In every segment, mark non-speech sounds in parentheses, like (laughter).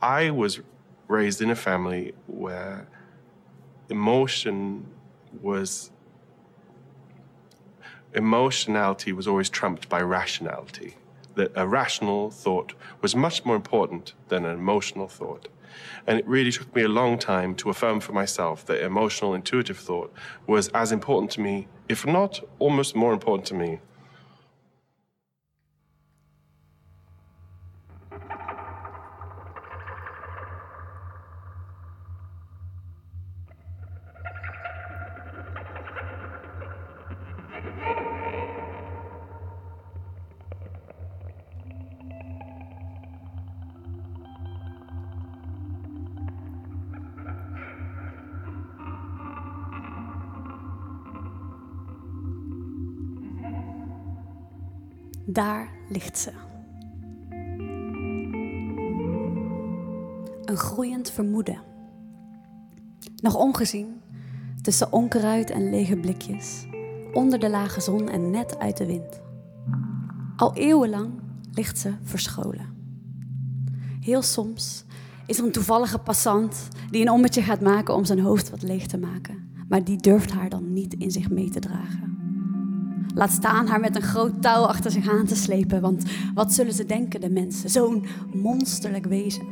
I was raised in a family where emotion was emotionality was always trumped by rationality. That a rational thought was much more important than an emotional thought. And it really took me a long time to affirm for myself that emotional, intuitive thought was as important to me, if not almost more important to me Daar ligt ze. Een groeiend vermoeden. Nog ongezien, tussen onkruid en lege blikjes, onder de lage zon en net uit de wind. Al eeuwenlang ligt ze verscholen. Heel soms is er een toevallige passant die een ommetje gaat maken om zijn hoofd wat leeg te maken, maar die durft haar dan niet in zich mee te dragen. Laat staan haar met een groot touw achter zich aan te slepen. Want wat zullen ze denken, de mensen? Zo'n monsterlijk wezen.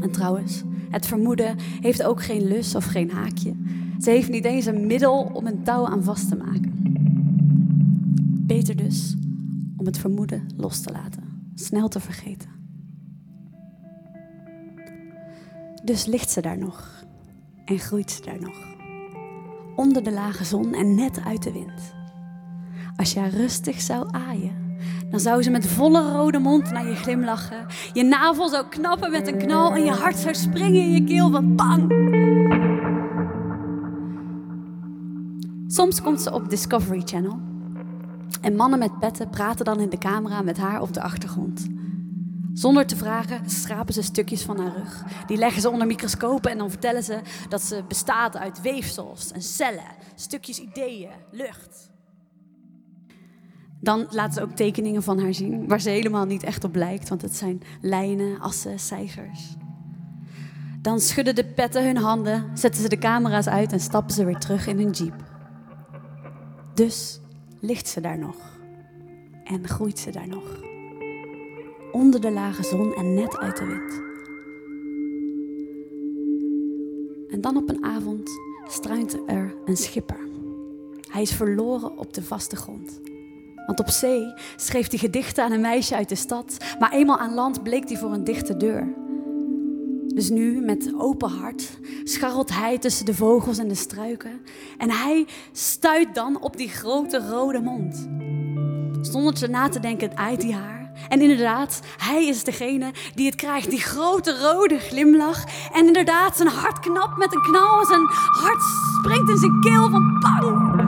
En trouwens, het vermoeden heeft ook geen lus of geen haakje. Ze heeft niet eens een middel om een touw aan vast te maken. Beter dus om het vermoeden los te laten, snel te vergeten. Dus ligt ze daar nog en groeit ze daar nog. Onder de lage zon en net uit de wind. Als jij rustig zou aaien, dan zou ze met volle rode mond naar je glimlachen. Je navel zou knappen met een knal en je hart zou springen in je keel van bang. Soms komt ze op Discovery Channel. En mannen met petten praten dan in de camera met haar op de achtergrond. Zonder te vragen schrapen ze stukjes van haar rug. Die leggen ze onder microscopen en dan vertellen ze dat ze bestaat uit weefsels en cellen, stukjes ideeën, lucht. Dan laten ze ook tekeningen van haar zien, waar ze helemaal niet echt op lijkt, want het zijn lijnen, assen, cijfers. Dan schudden de petten hun handen, zetten ze de camera's uit en stappen ze weer terug in hun jeep. Dus ligt ze daar nog en groeit ze daar nog. Onder de lage zon en net uit de wind. En dan op een avond struint er een schipper. Hij is verloren op de vaste grond. Want op zee schreef hij gedichten aan een meisje uit de stad, maar eenmaal aan land bleek hij voor een dichte deur. Dus nu, met open hart, scharrelt hij tussen de vogels en de struiken. En hij stuit dan op die grote rode mond. Zonder te na te denken, aait hij haar. En inderdaad, hij is degene die het krijgt, die grote rode glimlach. En inderdaad, zijn hart knapt met een knal. Zijn hart springt in zijn keel van bang.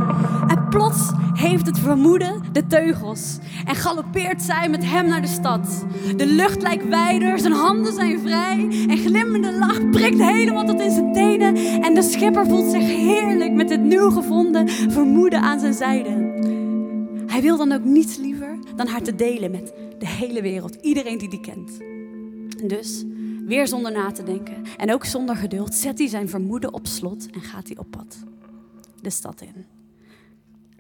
En plots heeft het vermoeden de teugels en galoppeert zij met hem naar de stad. De lucht lijkt wijder, zijn handen zijn vrij en glimmende lach prikt helemaal tot in zijn tenen. En de schipper voelt zich heerlijk met het nieuw gevonden vermoeden aan zijn zijde. Hij wil dan ook niets liever dan haar te delen met de hele wereld, iedereen die die kent. Dus, weer zonder na te denken en ook zonder geduld, zet hij zijn vermoeden op slot en gaat hij op pad. De stad in.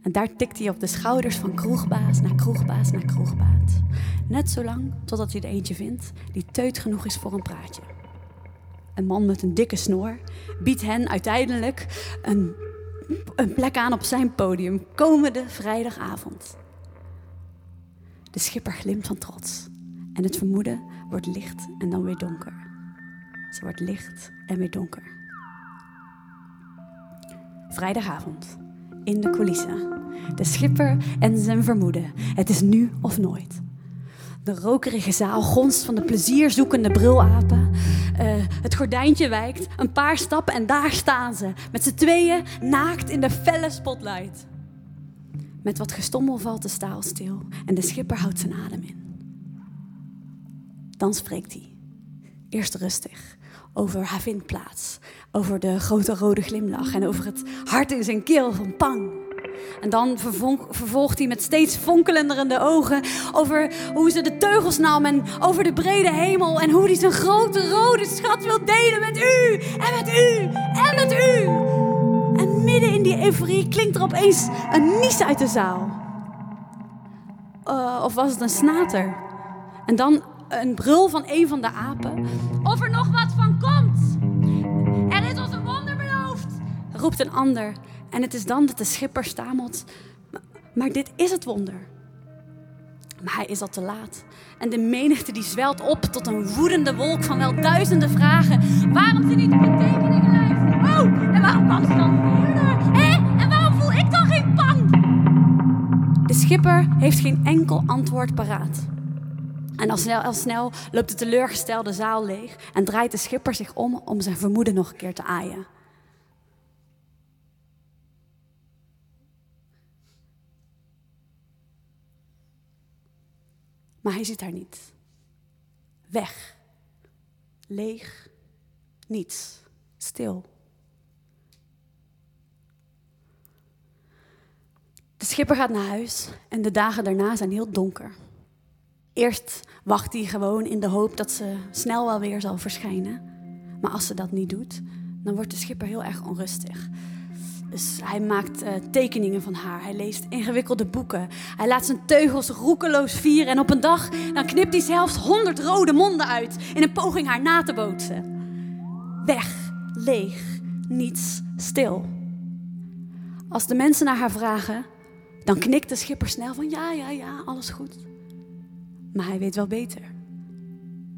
En daar tikt hij op de schouders van kroegbaas naar kroegbaas naar kroegbaas. Net zo lang totdat hij er eentje vindt die teut genoeg is voor een praatje. Een man met een dikke snor biedt hen uiteindelijk een, een plek aan op zijn podium komende vrijdagavond. De schipper glimt van trots en het vermoeden wordt licht en dan weer donker. Ze wordt licht en weer donker. Vrijdagavond in de coulissen. De schipper en zijn vermoeden. Het is nu of nooit. De rokerige zaal gonst van de plezierzoekende brulapen. Uh, het gordijntje wijkt, een paar stappen en daar staan ze. Met z'n tweeën naakt in de felle spotlight. Met wat gestommel valt de staal stil en de schipper houdt zijn adem in. Dan spreekt hij. Eerst rustig over haar vindplaats, over de grote rode glimlach en over het hart in zijn keel van pang. En dan vervolgt hij met steeds fonkelenderende ogen over hoe ze de teugels nam en over de brede hemel en hoe hij zijn grote rode schat wil delen met u en met u en met u. En midden in die euforie klinkt er opeens een nies uit de zaal. Uh, of was het een snater? En dan een brul van een van de apen. Of er nog wat van komt. Er is ons een wonder beloofd, roept een ander. En het is dan dat de schipper stamelt. Maar dit is het wonder. Maar hij is al te laat. En de menigte die zwelt op tot een woedende wolk van wel duizenden vragen. Waarom ze niet op de tekeningen lijst? Oh, en waarom ze dan eerder? Hé, en waarom voel ik dan geen pang? De schipper heeft geen enkel antwoord paraat. En al snel, al snel loopt de teleurgestelde zaal leeg en draait de schipper zich om om zijn vermoeden nog een keer te aaien. Maar hij zit daar niet. Weg. Leeg. Niets. Stil. De schipper gaat naar huis en de dagen daarna zijn heel donker. Eerst wacht hij gewoon in de hoop dat ze snel wel weer zal verschijnen. Maar als ze dat niet doet, dan wordt de schipper heel erg onrustig. Dus hij maakt uh, tekeningen van haar. Hij leest ingewikkelde boeken. Hij laat zijn teugels roekeloos vieren. En op een dag dan knipt hij zelfs honderd rode monden uit in een poging haar na te bootsen. Weg, leeg, niets, stil. Als de mensen naar haar vragen, dan knikt de schipper snel van ja, ja, ja, alles goed. Maar hij weet wel beter.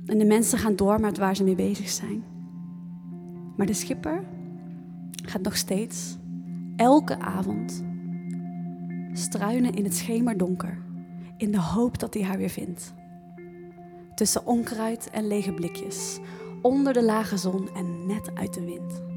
En de mensen gaan door met waar ze mee bezig zijn. Maar de schipper gaat nog steeds elke avond struinen in het schemerdonker in de hoop dat hij haar weer vindt. Tussen onkruid en lege blikjes, onder de lage zon en net uit de wind.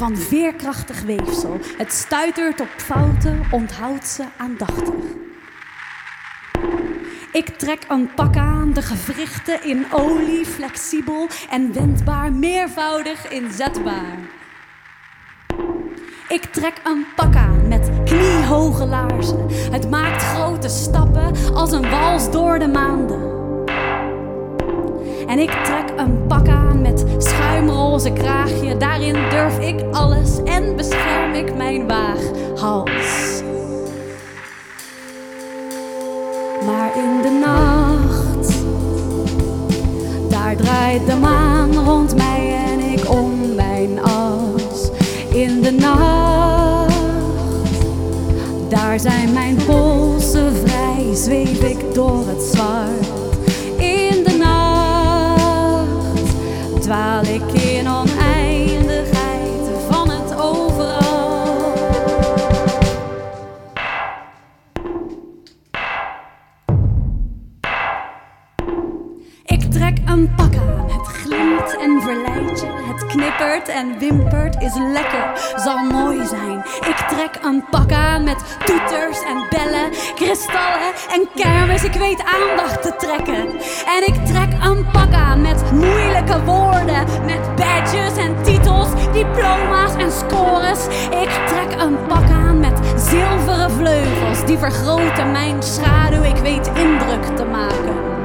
Van veerkrachtig weefsel. Het stuitert op fouten, onthoudt ze aandachtig. Ik trek een pak aan, de gewrichten in olie, flexibel en wendbaar, meervoudig inzetbaar. Ik trek een pak aan met kniehoge laarzen. Het maakt grote stappen als een wals door de maanden. En ik trek een pak aan met schuimroze kraagje. Daarin durf ik alles en bescherm ik mijn waaghals. Maar in de nacht, daar draait de maan rond mij en ik om mijn as. In de nacht, daar zijn mijn polsen vrij, zweef ik door het zwart. Dwaal ik in oneindigheid van het overal. Ik trek een pak aan, het glimt en verleidt je, het knippert en wimpert, is lekker, zal mooi zijn. Ik trek een pak aan met toeters en kristallen en kermis. Ik weet aandacht te trekken. En ik trek een pak aan met moeilijke woorden, met badges en titels, diploma's en scores. Ik trek een pak aan met zilveren vleugels, die vergroten mijn schaduw. Ik weet indruk te maken.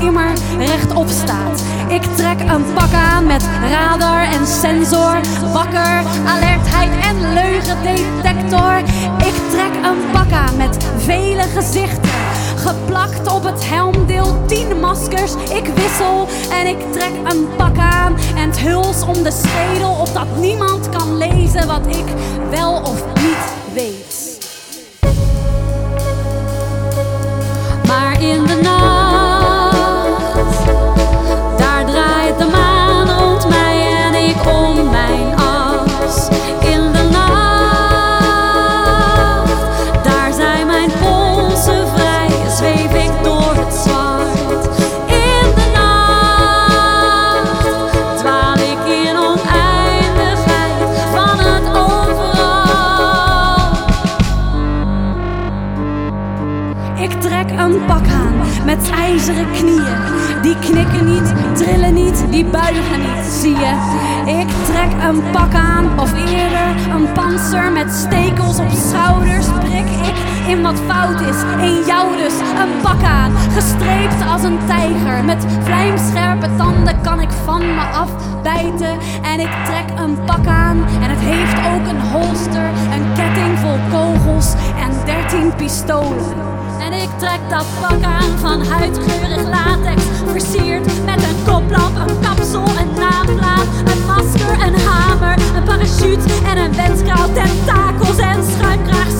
Immer rechtop staat. Ik trek een pak aan met radar en sensor, wakker, alertheid en leugendetector. Ik trek een pak aan met vele gezichten. Geplakt op het helmdeel, tien maskers. Ik wissel en ik trek een pak aan. En het huls om de schedel, opdat niemand kan lezen wat ik wel of niet weet. In wat fout is, in jou dus een pak aan. Gestreept als een tijger, met vlijmscherpe tanden kan ik van me afbijten. En ik trek een pak aan en het heeft ook een holster, een ketting vol kogels en dertien pistolen. En ik trek dat pak aan van huidgeurig latex. Versierd met een koplamp, een kapsel, een naamplaat, een masker, een hamer, een parachute en een wenskraal. Tentakels en schuimkraag,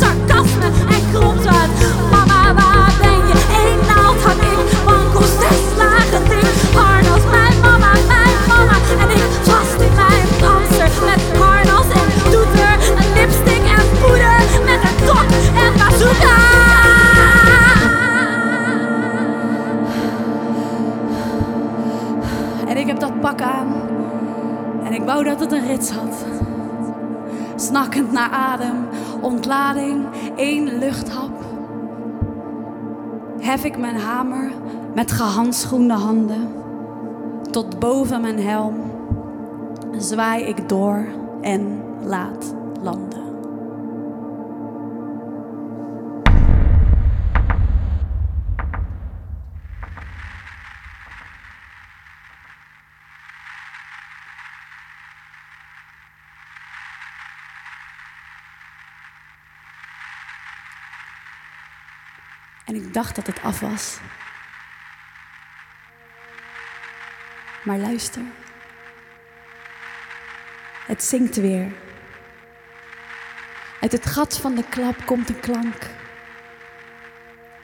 en kromzwaard. Mama, waar ben je? Eén naald hang ik, wankels, zes slagen dik. Harnas, mijn mama, mijn mama. En ik vast in mijn panzer met harnas en toeter. Een lipstick en poeder met een tok en bazooka. En ik heb dat pak aan. En ik wou dat het een rits had. Snakkend naar adem, ontlading, één luchthap. Hef ik mijn hamer met gehandschoende handen tot boven mijn helm. Zwaai ik door en laat landen. Ik dacht dat het af was. Maar luister. Het zingt weer. Uit het gat van de klap komt een klank.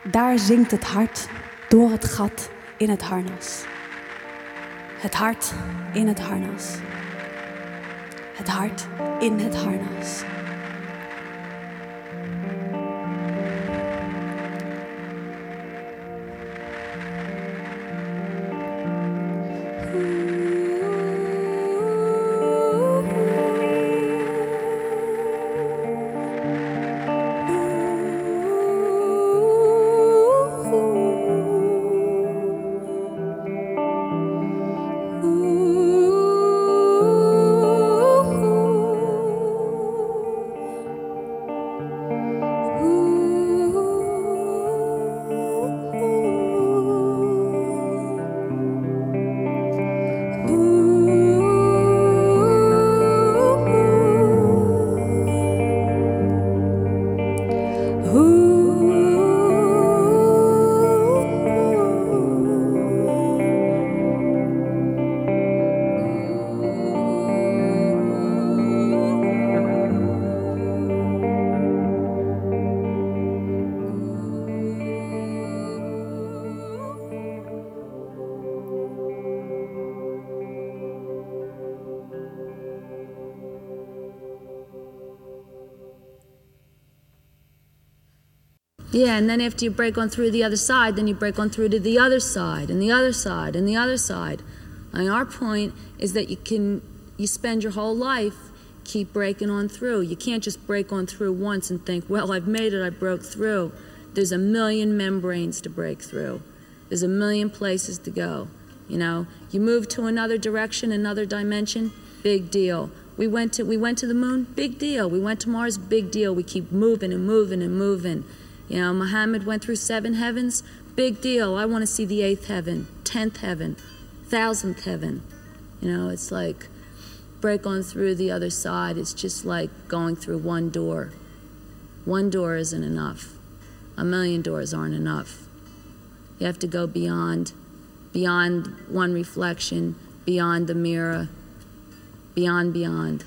Daar zingt het hart door het gat in het harnas. Het hart in het harnas. Het hart in het harnas. And then after you break on through the other side, then you break on through to the other side, and the other side, and the other side. And our point is that you can you spend your whole life keep breaking on through. You can't just break on through once and think, well, I've made it, I broke through. There's a million membranes to break through. There's a million places to go. You know, you move to another direction, another dimension, big deal. We went to we went to the moon, big deal. We went to Mars, big deal. We keep moving and moving and moving. You know, Muhammad went through seven heavens, big deal. I want to see the eighth heaven, tenth heaven, thousandth heaven. You know, it's like break on through the other side. It's just like going through one door. One door isn't enough. A million doors aren't enough. You have to go beyond, beyond one reflection, beyond the mirror, beyond, beyond.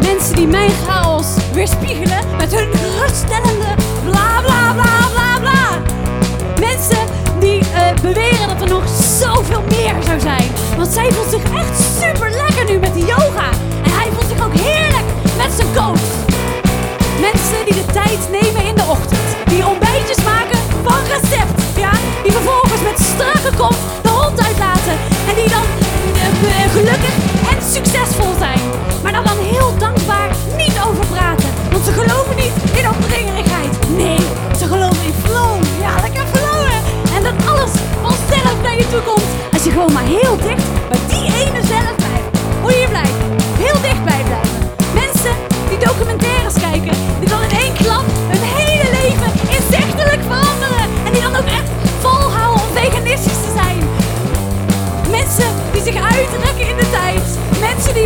Mensen die mijn chaos weerspiegelen met hun geruststellende bla bla bla bla bla. Mensen die eh, beweren dat er nog zoveel meer zou zijn. Want zij voelt zich echt super lekker nu met de yoga. En hij voelt zich ook heerlijk met zijn coach. Mensen die de tijd nemen in de ochtend. Die ontbijtjes maken van recept. Ja? Die vervolgens met strakke kop en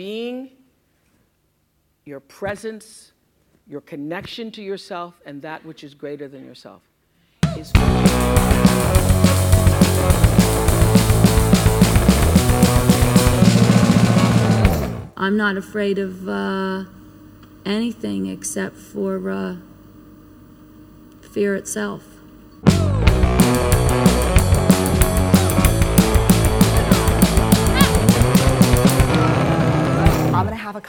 being your presence, your connection to yourself, and that which is greater than yourself is. I'm not afraid of uh, anything except for uh, fear itself.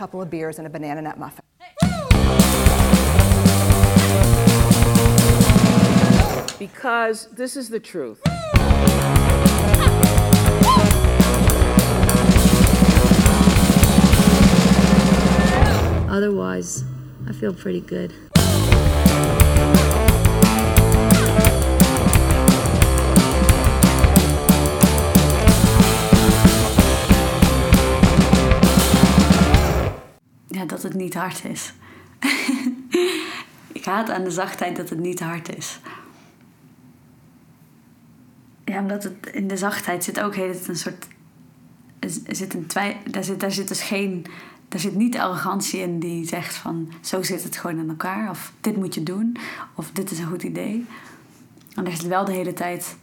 Couple of beers and a banana nut muffin. Because this is the truth. Otherwise, I feel pretty good. Ja, dat het niet hard is. (laughs) ik haat aan de zachtheid dat het niet hard is. Ja, omdat het in de zachtheid zit ook tijd een soort. Er zit een twij, daar, zit, daar zit dus geen. Daar zit niet arrogantie in die zegt van zo zit het gewoon in elkaar. Of dit moet je doen. Of dit is een goed idee. En er zit wel de hele tijd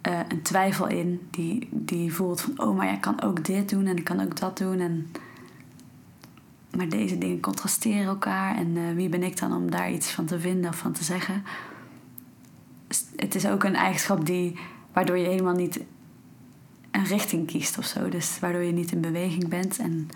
eh, een twijfel in die, die voelt van oh, maar jij kan ook dit doen en ik kan ook dat doen. En maar deze dingen contrasteren elkaar. En eh, wie ben ik dan om daar iets van te vinden of van te zeggen? Het is ook een eigenschap die, waardoor je helemaal niet een richting kiest of zo. Dus waardoor je niet in beweging bent. En En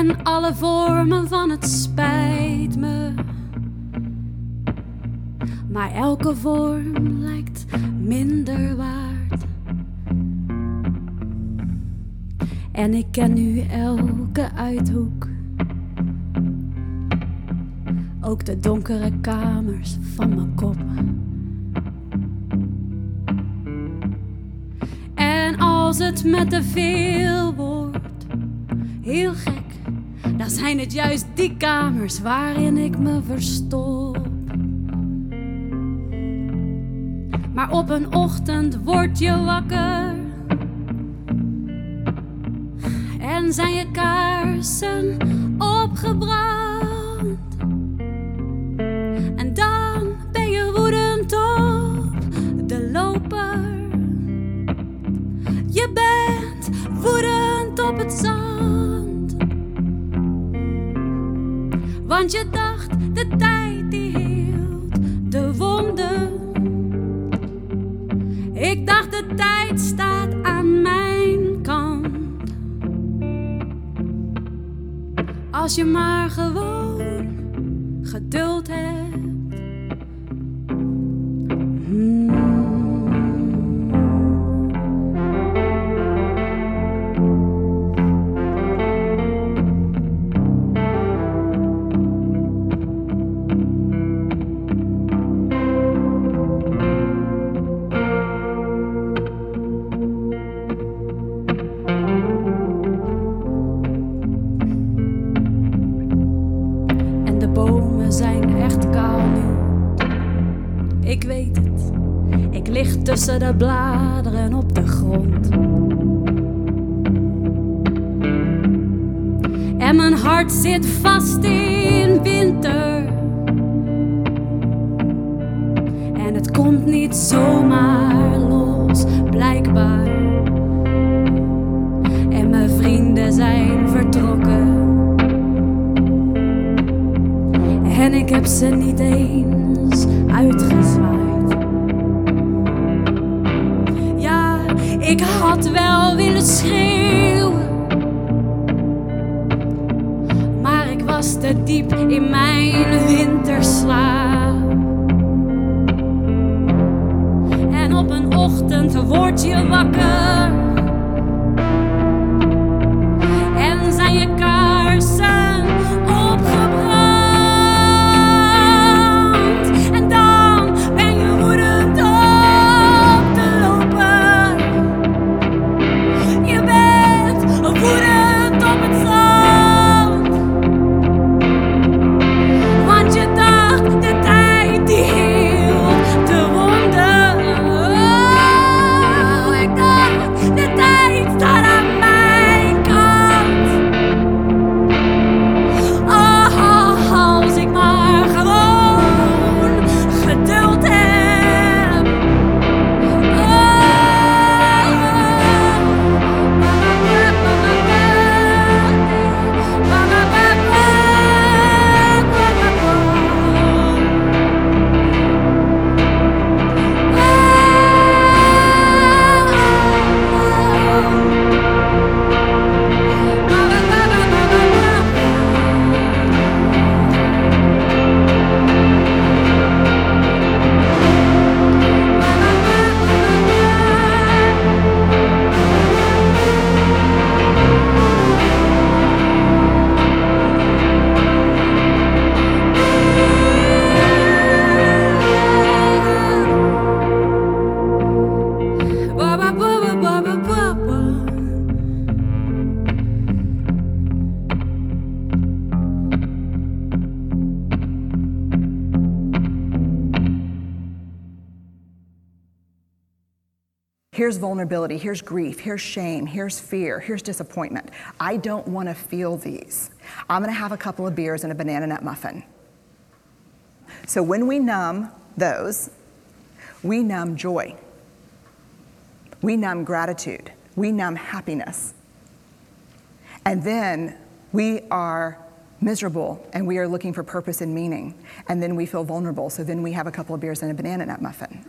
ken alle vormen van het spijt me. Maar elke vorm lijkt minder waard. En ik ken nu elke uithoek. Ook de donkere kamers van mijn kop. En als het met te veel wordt, heel gek, dan zijn het juist die kamers waarin ik me verstop. Maar op een ochtend word je wakker en zijn je kaarsen opgebrand. Je dacht de tijd die hield de wonden. Ik dacht de tijd staat aan mijn kant. Als je maar gewoon bomen zijn echt kaal nu. Ik weet het. Ik lig tussen de bladeren op de grond. En mijn hart zit vast in winter. En het komt niet zomaar los, blijkbaar. En mijn vrienden zijn En ik heb ze niet eens uitgezwaaid. Ja, ik had wel willen schreeuwen. Maar ik was te diep in mijn winterslaap. En op een ochtend word je wakker. Here's vulnerability, here's grief, here's shame, here's fear, here's disappointment. I don't want to feel these. I'm going to have a couple of beers and a banana nut muffin. So when we numb those, we numb joy. We numb gratitude. We numb happiness. And then we are miserable and we are looking for purpose and meaning. And then we feel vulnerable. So then we have a couple of beers and a banana nut muffin.